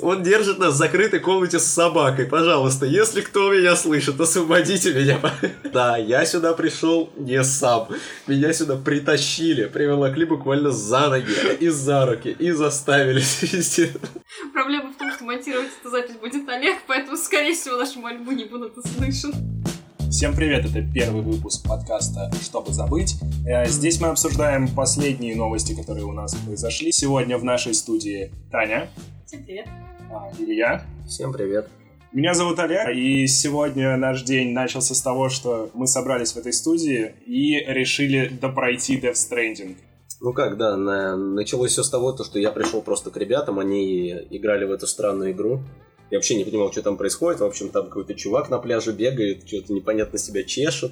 Он держит нас в закрытой комнате с собакой. Пожалуйста, если кто меня слышит, освободите меня. Да, я сюда пришел не сам. Меня сюда притащили, приволокли буквально за ноги и за руки, и заставили свести. Проблема в том, что монтировать эту запись будет Олег, поэтому, скорее всего, нашу мольбу не будут услышан. Всем привет, это первый выпуск подкаста «Чтобы забыть». Э, здесь мы обсуждаем последние новости, которые у нас произошли. Сегодня в нашей студии Таня. Всем привет. А, Илья. Всем привет. Меня зовут Олег, и сегодня наш день начался с того, что мы собрались в этой студии и решили допройти Death Stranding. Ну как, да, на... началось все с того, то, что я пришел просто к ребятам, они играли в эту странную игру. Я вообще не понимал, что там происходит. В общем, там какой-то чувак на пляже бегает, что-то непонятно себя чешет.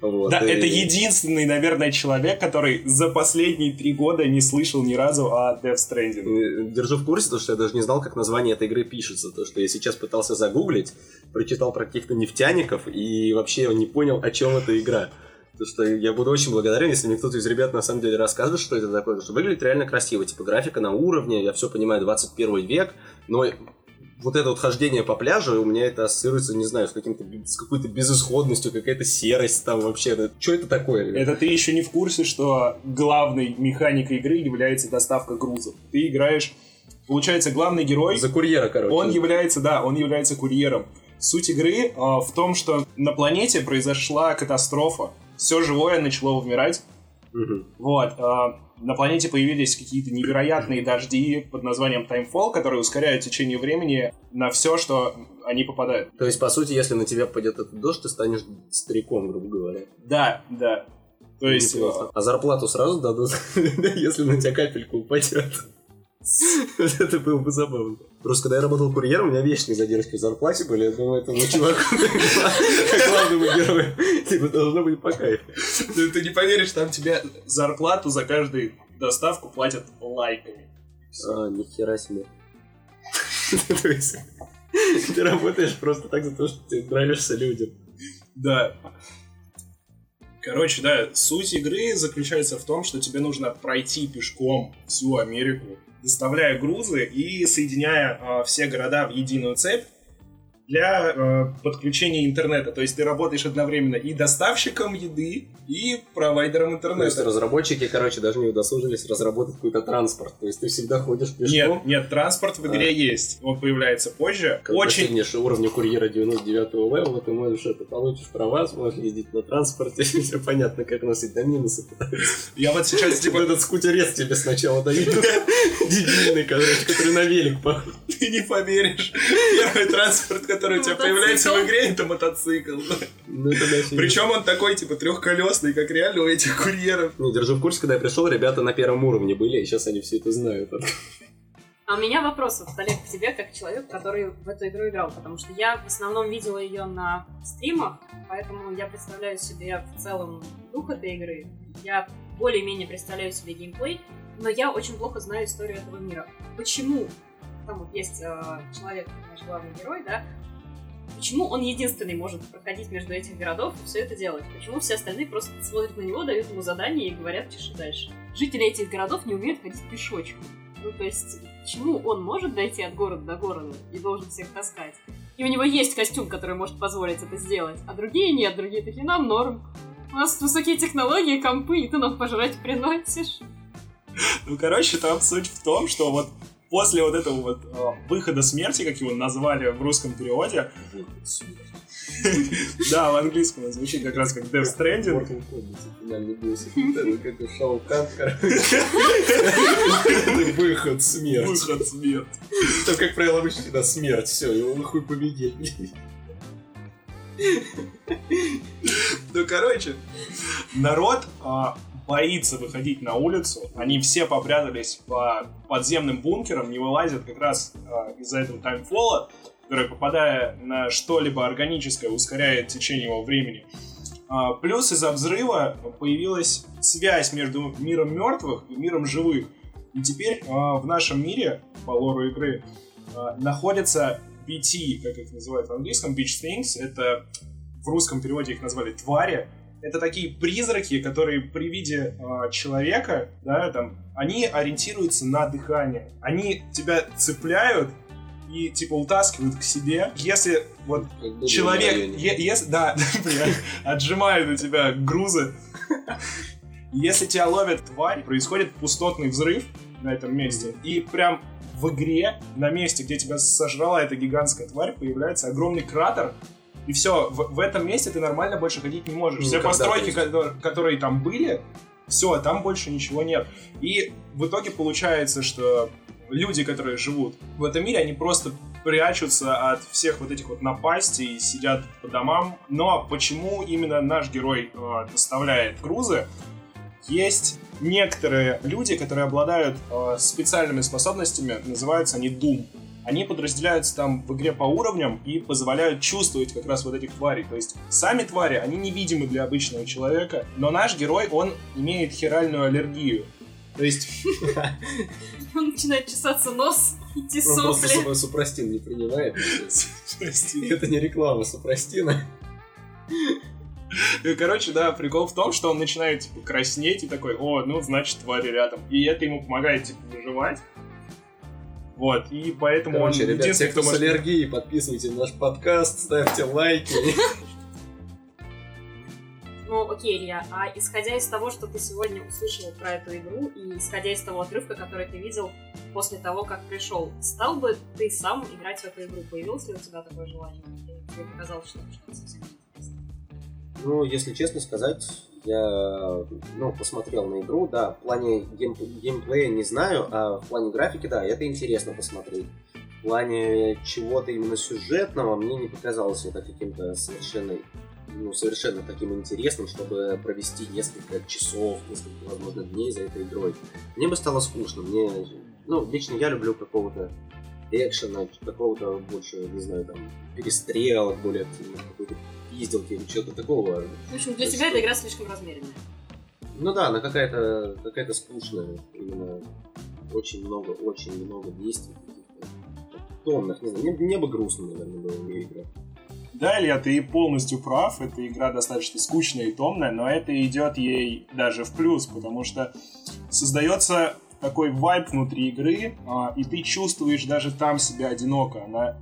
Вот, да, и... это единственный, наверное, человек, который за последние три года не слышал ни разу о Death Stranding. Держу в курсе, то, что я даже не знал, как название этой игры пишется. То, что я сейчас пытался загуглить, прочитал про каких-то нефтяников и вообще не понял, о чем эта игра. То, что я буду очень благодарен, если мне кто-то из ребят на самом деле расскажет, что это такое. Потому что выглядит реально красиво. Типа графика на уровне, я все понимаю, 21 век, но вот это вот хождение по пляжу, у меня это ассоциируется, не знаю, с, каким-то, с какой-то безысходностью, какая-то серость там вообще. Что это такое? Это ты еще не в курсе, что главной механикой игры является доставка грузов. Ты играешь, получается, главный герой... За курьера, короче. Он является, да, он является курьером. Суть игры э, в том, что на планете произошла катастрофа. Все живое начало умирать. Угу. Вот. Э, на планете появились какие-то невероятные дожди под названием Timefall, которые ускоряют течение времени на все, что они попадают. То есть, по сути, если на тебя пойдет этот дождь, ты станешь стариком, грубо говоря. Да, да. То есть... Неплохо. А зарплату сразу дадут, если на тебя капельку упадет. Это было бы забавно. Просто когда я работал курьером, у меня вечные задержки в зарплате были. Я думаю, этому чуваку, главному герою, типа, должно быть по кайфу. Ты не поверишь, там тебе зарплату за каждую доставку платят лайками. А, нихера себе. То есть, ты работаешь просто так за то, что ты нравишься людям. Да. Короче, да, суть игры заключается в том, что тебе нужно пройти пешком всю Америку, доставляя грузы и соединяя э, все города в единую цепь для э, подключения интернета. То есть ты работаешь одновременно и доставщиком еды, и провайдером интернета. То есть разработчики, короче, даже не удосужились разработать какой-то транспорт. То есть ты всегда ходишь пешком. Нет, нет, транспорт в игре а. есть. Он появляется позже. Когда Очень... достигнешь уровня курьера 99 левела, ты можешь это получишь права, сможешь ездить на транспорте. Все понятно, как носить до минусы. Я вот сейчас типа этот скутерец тебе сначала дают. Дебильный, короче, который на велик похож. Ты не поверишь. Первый транспорт, который у тебя появляется в игре, это мотоцикл. Ну, Причем он такой, типа, трехколесный, как реально у этих курьеров. Не, держу в курсе, когда я пришел, ребята на первом уровне были, и сейчас они все это знают. А у меня вопрос, вот, Олег, к тебе, как человек, который в эту игру играл, потому что я в основном видела ее на стримах, поэтому я представляю себе в целом дух этой игры. Я более-менее представляю себе геймплей, но я очень плохо знаю историю этого мира. Почему? Там вот есть э, человек, наш главный герой, да, Почему он единственный может проходить между этих городов и все это делать? Почему все остальные просто смотрят на него, дают ему задание и говорят, чеши дальше? Жители этих городов не умеют ходить пешочком. Ну, то есть, почему он может дойти от города до города и должен всех таскать? И у него есть костюм, который может позволить это сделать, а другие нет, другие такие, нам норм. У нас высокие технологии, компы, и ты нам пожрать приносишь. Ну, короче, там суть в том, что вот после вот этого вот э, выхода смерти, как его назвали в русском переводе, да, в английском он звучит как раз как Death Stranding. Как Шоу Выход смерть. Выход смерть. Там, как правило, обычно всегда смерть. Все, его нахуй победить. Ну, короче, народ а, боится выходить на улицу. Они все попрятались по подземным бункерам, не вылазят как раз э, из-за этого таймфола, который, попадая на что-либо органическое, ускоряет течение его времени. А, плюс из-за взрыва появилась связь между миром мертвых и миром живых. И теперь а, в нашем мире, по лору игры, а, находятся BT, как их называют в английском, Beach Things. Это в русском переводе их назвали твари. Это такие призраки, которые при виде э, человека, да, там, они ориентируются на дыхание. Они тебя цепляют и типа утаскивают к себе. Если вот человек, е- если, да, отжимают у тебя грузы, если тебя ловит тварь, происходит пустотный взрыв на этом месте, и прям в игре, на месте, где тебя сожрала эта гигантская тварь, появляется огромный кратер, и все, в, в этом месте ты нормально больше ходить не можешь. Ну, все постройки, которые, которые там были, все, там больше ничего нет. И в итоге получается, что люди, которые живут в этом мире, они просто прячутся от всех вот этих вот напастей и сидят по домам. Но почему именно наш герой э, доставляет грузы? Есть некоторые люди, которые обладают э, специальными способностями, называются они Doom. Они подразделяются там в игре по уровням и позволяют чувствовать как раз вот этих тварей. То есть сами твари, они невидимы для обычного человека, но наш герой, он имеет хиральную аллергию. То есть... Он начинает чесаться нос, идти сопли. Он просто собой супрастин не принимает. Это не реклама супрастина. Короче, да, прикол в том, что он начинает типа, краснеть и такой, о, ну, значит, твари рядом. И это ему помогает, типа, выживать. Вот, и поэтому Короче, он ребят, те, кто, кто с аллергией, подписывайтесь на наш подкаст, ставьте лайки. Ну, окей, Илья, а исходя из того, что ты сегодня услышал про эту игру, и исходя из того отрывка, который ты видел после того, как пришел, стал бы ты сам играть в эту игру? Появилось ли у тебя такое желание? Или тебе показалось, что это совсем неинтересно? Ну, если честно сказать, я ну, посмотрел на игру, да, в плане гейм, геймплея не знаю, а в плане графики, да, это интересно посмотреть. В плане чего-то именно сюжетного мне не показалось это каким-то совершенно ну, совершенно таким интересным, чтобы провести несколько часов, несколько, возможно, дней за этой игрой. Мне бы стало скучно. Мне, ну, лично я люблю какого-то экшена, какого-то больше, не знаю, там, перестрелок, более активных, какой-то пизделки или чего-то такого. В общем, для тебя эта игра слишком размеренная. Ну да, она какая-то какая-то скучная. Именно очень много, очень много действий томных. Не знаю, мне, мне бы грустно, наверное, было в играть. Да, Илья, ты полностью прав. Эта игра достаточно скучная и томная, но это идет ей даже в плюс, потому что создается такой вайб внутри игры, а, и ты чувствуешь даже там себя одиноко. Она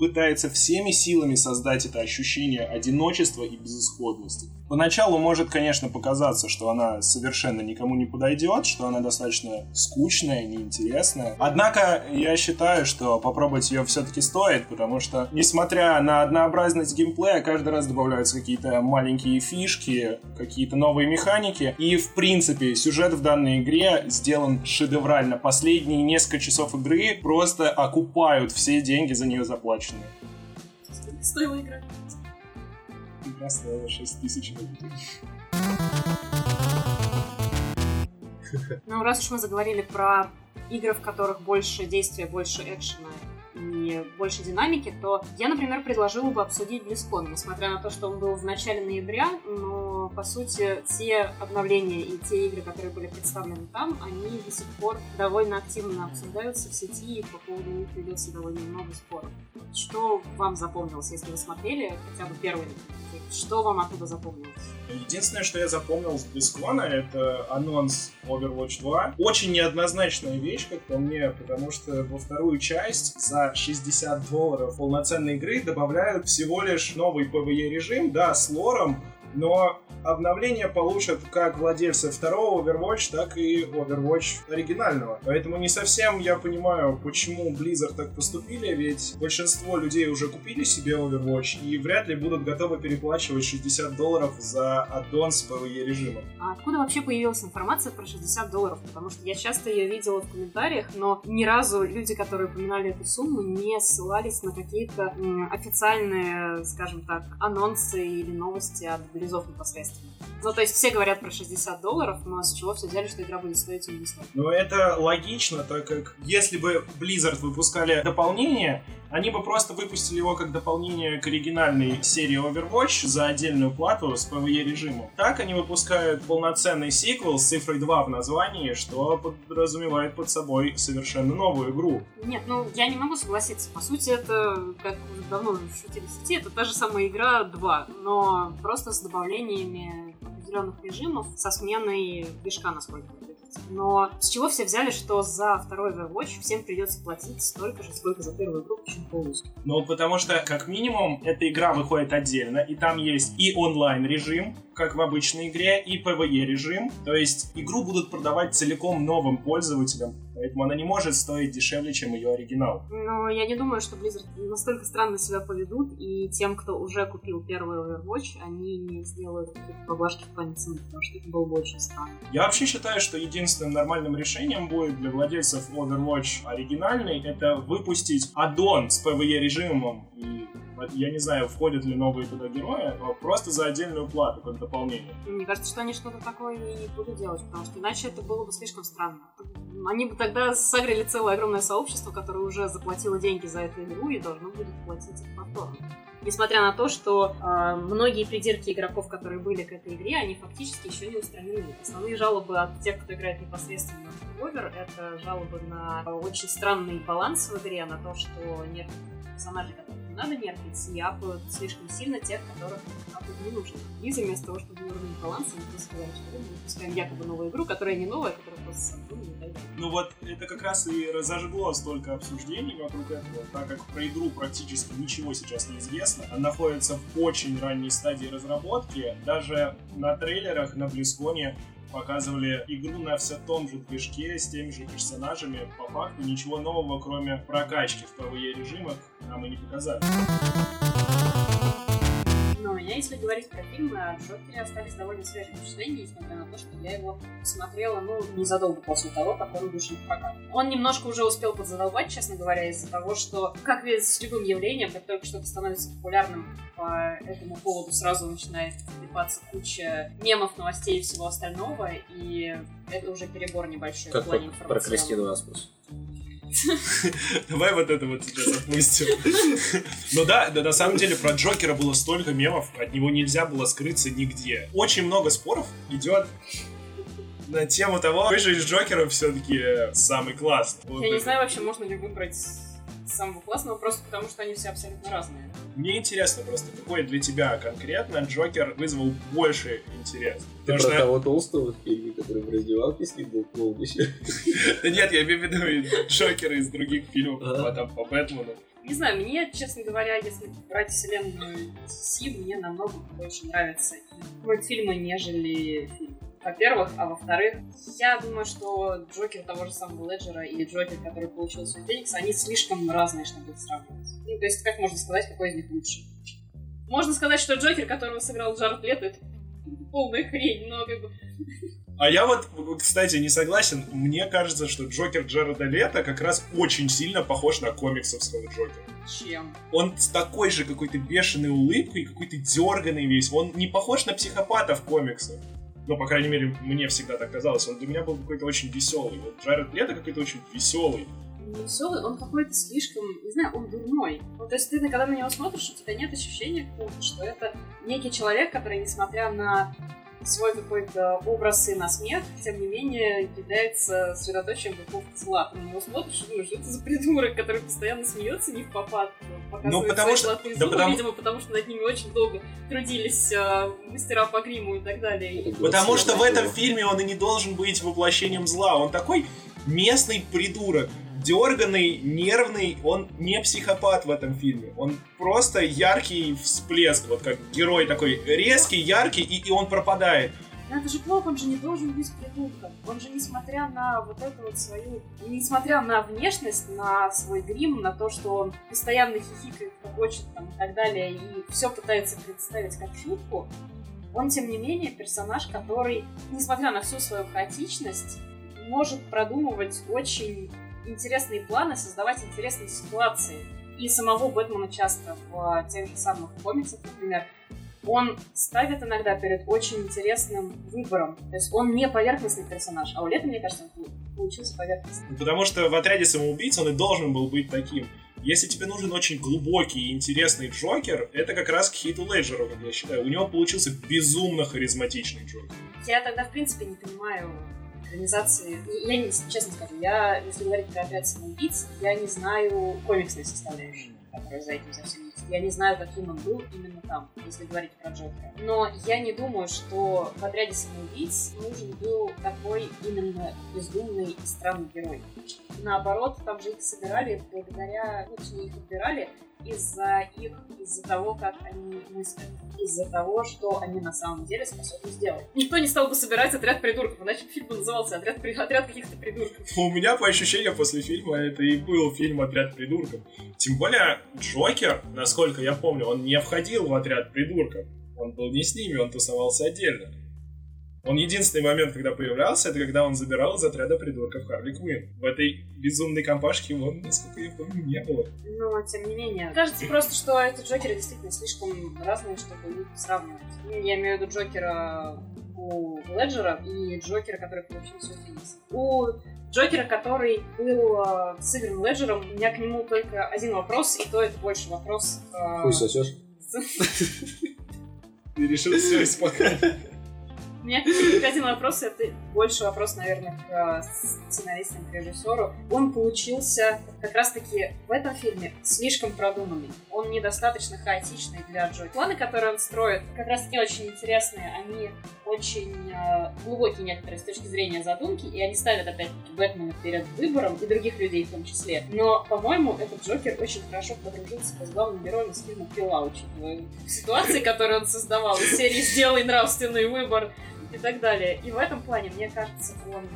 пытается всеми силами создать это ощущение одиночества и безысходности. Поначалу может, конечно, показаться, что она совершенно никому не подойдет, что она достаточно скучная, неинтересная. Однако я считаю, что попробовать ее все-таки стоит, потому что, несмотря на однообразность геймплея, каждый раз добавляются какие-то маленькие фишки, какие-то новые механики. И, в принципе, сюжет в данной игре сделан шедеврально. Последние несколько часов игры просто окупают все деньги за нее заплаченные. Стоило играть игра стоила 6 тысяч рублей. Ну, раз уж мы заговорили про игры, в которых больше действия, больше экшена и больше динамики, то я, например, предложила бы обсудить BlizzCon, несмотря на то, что он был в начале ноября, но, по сути, те обновления и те игры, которые были представлены там, они до сих пор довольно активно обсуждаются в сети, и по поводу них ведется довольно много споров. Что вам запомнилось, если вы смотрели хотя бы первый что вам оттуда запомнилось? Единственное, что я запомнил с BlizzCon, это анонс Overwatch 2. Очень неоднозначная вещь, как по мне, потому что во вторую часть за 60 долларов полноценной игры добавляют всего лишь новый PvE режим, да, с лором, но обновление получат как владельцы второго Overwatch, так и Overwatch оригинального. Поэтому не совсем я понимаю, почему Blizzard так поступили, ведь большинство людей уже купили себе Overwatch и вряд ли будут готовы переплачивать 60 долларов за аддон с PvE режимом. А откуда вообще появилась информация про 60 долларов? Потому что я часто ее видела в комментариях, но ни разу люди, которые упоминали эту сумму, не ссылались на какие-то официальные, скажем так, анонсы или новости от Близов непосредственно. Ну, то есть все говорят про 60 долларов, но с чего все взяли, что игра будет стоить именно столько? Ну, это логично, так как если бы Blizzard выпускали дополнение, они бы просто выпустили его как дополнение к оригинальной серии Overwatch за отдельную плату с PvE режимом. Так они выпускают полноценный сиквел с цифрой 2 в названии, что подразумевает под собой совершенно новую игру. Нет, ну я не могу согласиться. По сути, это, как уже давно шутили в сети, это та же самая игра 2, но просто с добавлениями определенных режимов, со сменой движка, насколько я но с чего все взяли, что за второй Overwatch всем придется платить столько же, сколько за первую игру, почему полностью? Ну, потому что, как минимум, эта игра выходит отдельно, и там есть и онлайн режим, как в обычной игре, и PvE режим. То есть игру будут продавать целиком новым пользователям, поэтому она не может стоить дешевле, чем ее оригинал. Но я не думаю, что Blizzard настолько странно себя поведут, и тем, кто уже купил первый Overwatch, они не сделают какие-то поблажки в плане цены, потому что это было бы очень странно. Я вообще считаю, что единственным нормальным решением будет для владельцев Overwatch оригинальный, это выпустить аддон с PvE режимом и я не знаю, входят ли новые туда герои, но просто за отдельную плату, как дополнение. Мне кажется, что они что-то такое и будут делать, потому что иначе это было бы слишком странно. Они бы тогда согрели целое огромное сообщество, которое уже заплатило деньги за эту игру и должно будет платить их повторно. Несмотря на то, что э, многие придирки игроков, которые были к этой игре, они фактически еще не устранены. Основные жалобы от тех, кто играет непосредственно в Овер, это жалобы на очень странный баланс в игре, на то, что нет персонажей, которые не надо нервничать, и апают слишком сильно тех, которых апать не нужно. И вместо того, чтобы вернуть баланс, они просто сказали, что мы выпускаем якобы новую игру, которая не новая, которая просто садуна и так далее. Ну вот это как раз и разожгло столько обсуждений вокруг этого, так как про игру практически ничего сейчас не известно. Она находится в очень ранней стадии разработки. Даже на трейлерах на Близконе показывали игру на все том же движке с теми же персонажами. По факту ничего нового, кроме прокачки в PvE режимах, нам и не показали. Но у меня, если говорить про фильм, о Джокере остались довольно свежие впечатления, несмотря на то, что я его смотрела, ну, незадолго после того, как он вышел в прокат. Он немножко уже успел подзадолбать, честно говоря, из-за того, что, как ведь с любым явлением, как только что-то становится популярным по этому поводу, сразу начинает клепаться куча мемов, новостей и всего остального, и это уже перебор небольшой как в плане про, про Кристину Давай вот это вот сейчас отпустим. Ну да, да, на самом деле про Джокера было столько мемов, от него нельзя было скрыться нигде. Очень много споров идет на тему того, какой же из Джокеров все-таки самый классный. Я не знаю вообще, можно ли выбрать самого классного, просто потому что они все абсолютно разные. Мне интересно просто, какой для тебя конкретно Джокер вызвал больше интерес. Ты про того толстого в фильме, который в раздевалке с ним был полностью? Да нет, я имею в виду Джокера из других фильмов, там по Бэтмену. Не знаю, мне, честно говоря, если брать вселенную DC, мне намного больше нравятся мультфильмы, нежели фильмы во-первых, а во-вторых, я думаю, что Джокер того же самого Леджера и Джокер, который получил свой Феникс, они слишком разные, чтобы их сравнивать. Ну, то есть, как можно сказать, какой из них лучше? Можно сказать, что Джокер, которого сыграл Джаред Лето, это полная хрень, но как бы... А я вот, кстати, не согласен. Мне кажется, что Джокер Джареда Лето как раз очень сильно похож на комиксовского Джокера. Чем? Он с такой же какой-то бешеной улыбкой, какой-то дерганый весь. Он не похож на психопата в комиксах ну, по крайней мере, мне всегда так казалось, он для меня был какой-то очень веселый. Вот Джаред Лето какой-то очень веселый. Не веселый, он какой-то слишком, не знаю, он дурной. Ну, то есть ты, когда на него смотришь, у тебя нет ощущения какого-то, что это некий человек, который, несмотря на свой какой-то образ и на смех, тем не менее является средоточием какого-то зла. Ты на него смотришь и думаешь, что это за придурок, который постоянно смеется не в попад, показывает ну, потому свои что... да, зубы, потому... видимо, потому что над ними очень долго трудились э, мастера по гриму и так далее. Потому что в этом фильме он и не должен быть воплощением зла. Он такой местный придурок дерганный, нервный, он не психопат в этом фильме. Он просто яркий всплеск, вот как герой такой резкий, яркий, и, и он пропадает. Но это же плохо, он же не должен быть придурком. Он же, несмотря на вот эту вот свою... Несмотря на внешность, на свой грим, на то, что он постоянно хихикает, хочет там и так далее, и все пытается представить как шутку, он, тем не менее, персонаж, который, несмотря на всю свою хаотичность, может продумывать очень интересные планы, создавать интересные ситуации. И самого Бэтмена часто в тех же самых комиксах, например, он ставит иногда перед очень интересным выбором. То есть он не поверхностный персонаж, а у Лета, мне кажется, он получился поверхностным. Потому что в отряде самоубийц он и должен был быть таким. Если тебе нужен очень глубокий и интересный Джокер, это как раз к Хиту Леджеру, как я считаю. У него получился безумно харизматичный Джокер. Я тогда, в принципе, не понимаю организации. Я, честно скажу, я, если говорить про отряд самоубийц, я не знаю комиксной составляющей, которая за этим совсем есть. Я не знаю, каким он был именно там, если говорить про Джокера. Но я не думаю, что в отряде самоубийц нужен был такой именно безумный и странный герой. Наоборот, там же их собирали благодаря, ну, их отбирали из-за их, из-за того, как они мыслят, из-за того, что они на самом деле способны сделать. Никто не стал бы собирать отряд придурков, иначе фильм бы назывался отряд, при... отряд каких-то придурков. У меня по ощущениям после фильма это и был фильм «Отряд придурков». Тем более Джокер, насколько я помню, он не входил в отряд придурков. Он был не с ними, он тусовался отдельно. Он единственный момент, когда появлялся, это когда он забирал из отряда придурков Харли Квинн. В этой безумной компашке его, насколько я помню, не было. Но, тем не менее. Кажется просто, что эти Джокеры действительно слишком разные, чтобы их сравнивать. Ну, я имею в виду Джокера у Леджера и Джокера, который получился у Феникса. У Джокера, который был э, с Ивером Леджером, у меня к нему только один вопрос, и то это больше вопрос... Э... Хуй сосешь? Ты решил все исполнять. Меня только один вопрос, это больше вопрос, наверное, к сценаристам, к режиссеру. Он получился как раз-таки в этом фильме слишком продуманный. Он недостаточно хаотичный для Джой. Планы, которые он строит, как раз не очень интересные. Они очень э, глубокие некоторые с точки зрения задумки, и они ставят опять-таки Бэтмена перед выбором, и других людей в том числе. Но, по-моему, этот Джокер очень хорошо подружился с главным героем из фильма «Пила», учитывая ситуации, которые он создавал, из серии «Сделай нравственный выбор», и так далее. И в этом плане, мне кажется, он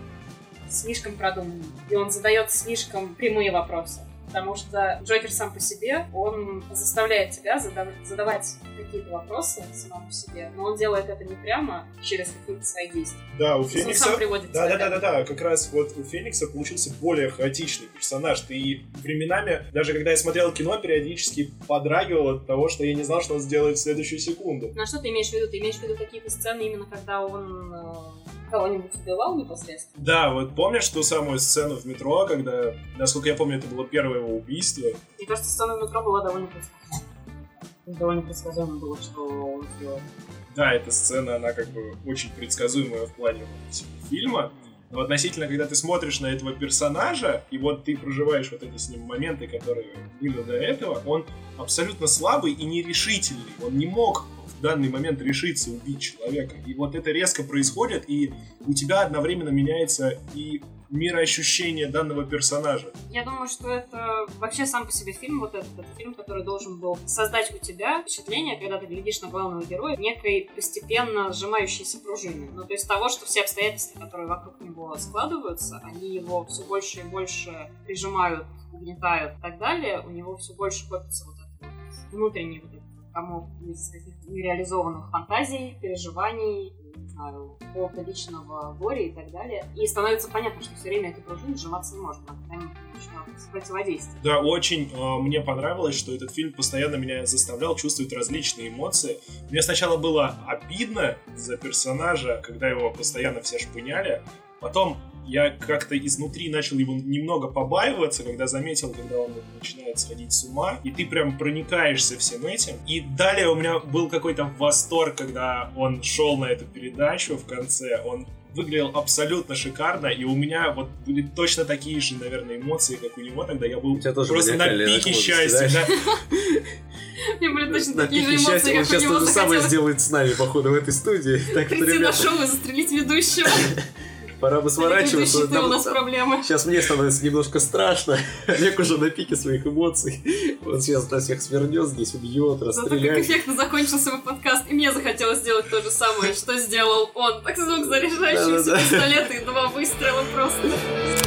слишком продуманный. И он задает слишком прямые вопросы. Потому что Джокер сам по себе, он заставляет тебя задавать какие-то вопросы самому себе, но он делает это не прямо через какие-то свои действия. Да, у Феникса... Да, да, да, да, да, как раз вот у Феникса получился более хаотичный персонаж. Ты временами, даже когда я смотрел кино, периодически подрагивал от того, что я не знал, что он сделает в следующую секунду. Ну а что ты имеешь в виду? Ты имеешь в виду какие-то сцены именно когда он э, кого-нибудь убивал непосредственно? Да, вот помнишь ту самую сцену в метро, когда, насколько я помню, это было первое его убийство? Мне кажется, сцена в метро была довольно довольно предсказуемо было, что он сделает. Да, эта сцена, она как бы очень предсказуемая в плане всего фильма. Но относительно, когда ты смотришь на этого персонажа, и вот ты проживаешь вот эти с ним моменты, которые были до этого, он абсолютно слабый и нерешительный. Он не мог данный момент решиться убить человека. И вот это резко происходит, и у тебя одновременно меняется и мироощущение данного персонажа. Я думаю, что это вообще сам по себе фильм, вот этот, этот фильм, который должен был создать у тебя впечатление, когда ты глядишь на главного героя, некой постепенно сжимающейся пружины. Ну, то есть того, что все обстоятельства, которые вокруг него складываются, они его все больше и больше прижимают, угнетают и так далее, у него все больше копится вот этот внутренний вот этот комок из каких-то нереализованных фантазий, переживаний, знаю, какого-то личного горя и так далее. И становится понятно, что все время эта пружина сжиматься не может, она противодействовать. Да, очень э, мне понравилось, что этот фильм постоянно меня заставлял чувствовать различные эмоции. Мне сначала было обидно за персонажа, когда его постоянно все шпыняли. Потом я как-то изнутри начал его немного побаиваться, когда заметил, когда он начинает сходить с ума, и ты прям проникаешься всем этим. И далее у меня был какой-то восторг, когда он шел на эту передачу в конце, он выглядел абсолютно шикарно, и у меня вот были точно такие же, наверное, эмоции, как у него тогда. Я был просто на пике счастья. Мне были точно такие же эмоции, как Он сейчас то же самое сделает с нами, походу, в этой студии. Прийти на шоу и застрелить ведущего. Пора бы сворачиваться. у нас проблемы. Сейчас мне становится немножко страшно. Олег уже на пике своих эмоций. Он сейчас на всех свернет, здесь убьет, расстреляет. Как эффектно закончился мой подкаст, и мне захотелось сделать то же самое, что сделал он. Так звук заряжающийся пистолет и два выстрела просто.